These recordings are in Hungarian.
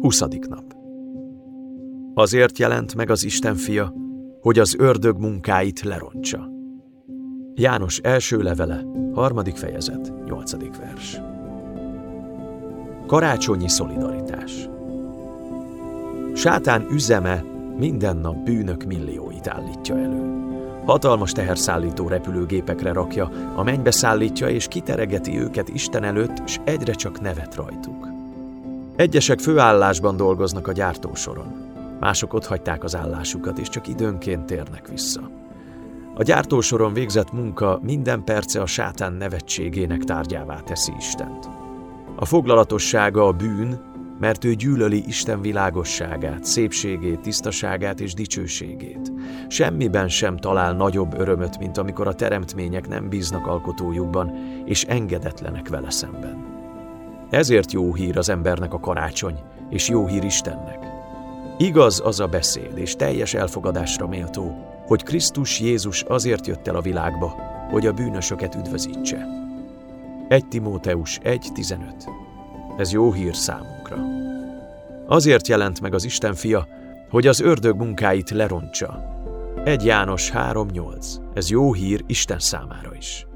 20. nap Azért jelent meg az Isten fia, hogy az ördög munkáit lerontsa. János első levele, harmadik fejezet, nyolcadik vers. Karácsonyi szolidaritás Sátán üzeme minden nap bűnök millióit állítja elő. Hatalmas teherszállító repülőgépekre rakja, a mennybe szállítja és kiteregeti őket Isten előtt, és egyre csak nevet rajtuk. Egyesek főállásban dolgoznak a gyártósoron. Mások otthagyták az állásukat, és csak időnként térnek vissza. A gyártósoron végzett munka minden perce a sátán nevetségének tárgyává teszi Istent. A foglalatossága a bűn, mert ő gyűlöli Isten világosságát, szépségét, tisztaságát és dicsőségét. Semmiben sem talál nagyobb örömöt, mint amikor a teremtmények nem bíznak alkotójukban, és engedetlenek vele szemben. Ezért jó hír az embernek a karácsony, és jó hír Istennek. Igaz az a beszéd, és teljes elfogadásra méltó, hogy Krisztus Jézus azért jött el a világba, hogy a bűnösöket üdvözítse. 1 Timóteus 1.15 Ez jó hír számunkra. Azért jelent meg az Isten fia, hogy az ördög munkáit lerontsa. 1 János 3.8 Ez jó hír Isten számára is.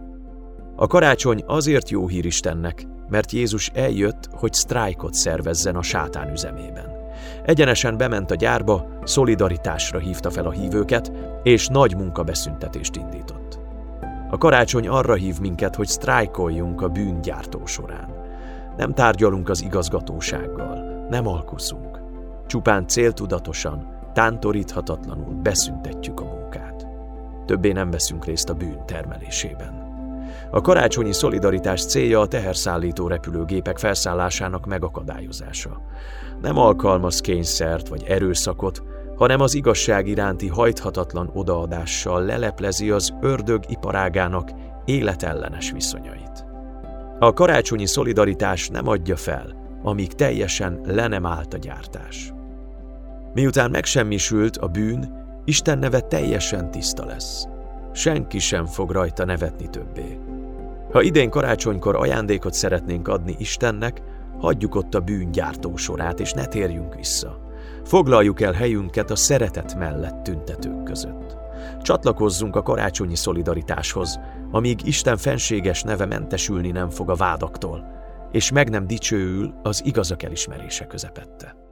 A karácsony azért jó hír Istennek, mert Jézus eljött, hogy sztrájkot szervezzen a sátán üzemében. Egyenesen bement a gyárba, szolidaritásra hívta fel a hívőket, és nagy munkabeszüntetést indított. A karácsony arra hív minket, hogy sztrájkoljunk a bűngyártó során. Nem tárgyalunk az igazgatósággal, nem alkuszunk. Csupán céltudatosan, tántoríthatatlanul beszüntetjük a munkát. Többé nem veszünk részt a bűn termelésében. A karácsonyi szolidaritás célja a teherszállító repülőgépek felszállásának megakadályozása. Nem alkalmaz kényszert vagy erőszakot, hanem az igazság iránti hajthatatlan odaadással leleplezi az ördög iparágának életellenes viszonyait. A karácsonyi szolidaritás nem adja fel, amíg teljesen le nem állt a gyártás. Miután megsemmisült a bűn, Isten neve teljesen tiszta lesz. Senki sem fog rajta nevetni többé. Ha idén karácsonykor ajándékot szeretnénk adni Istennek, hagyjuk ott a bűn gyártó sorát, és ne térjünk vissza. Foglaljuk el helyünket a szeretet mellett tüntetők között. Csatlakozzunk a karácsonyi szolidaritáshoz, amíg Isten fenséges neve mentesülni nem fog a vádaktól, és meg nem dicsőül az igazak elismerése közepette.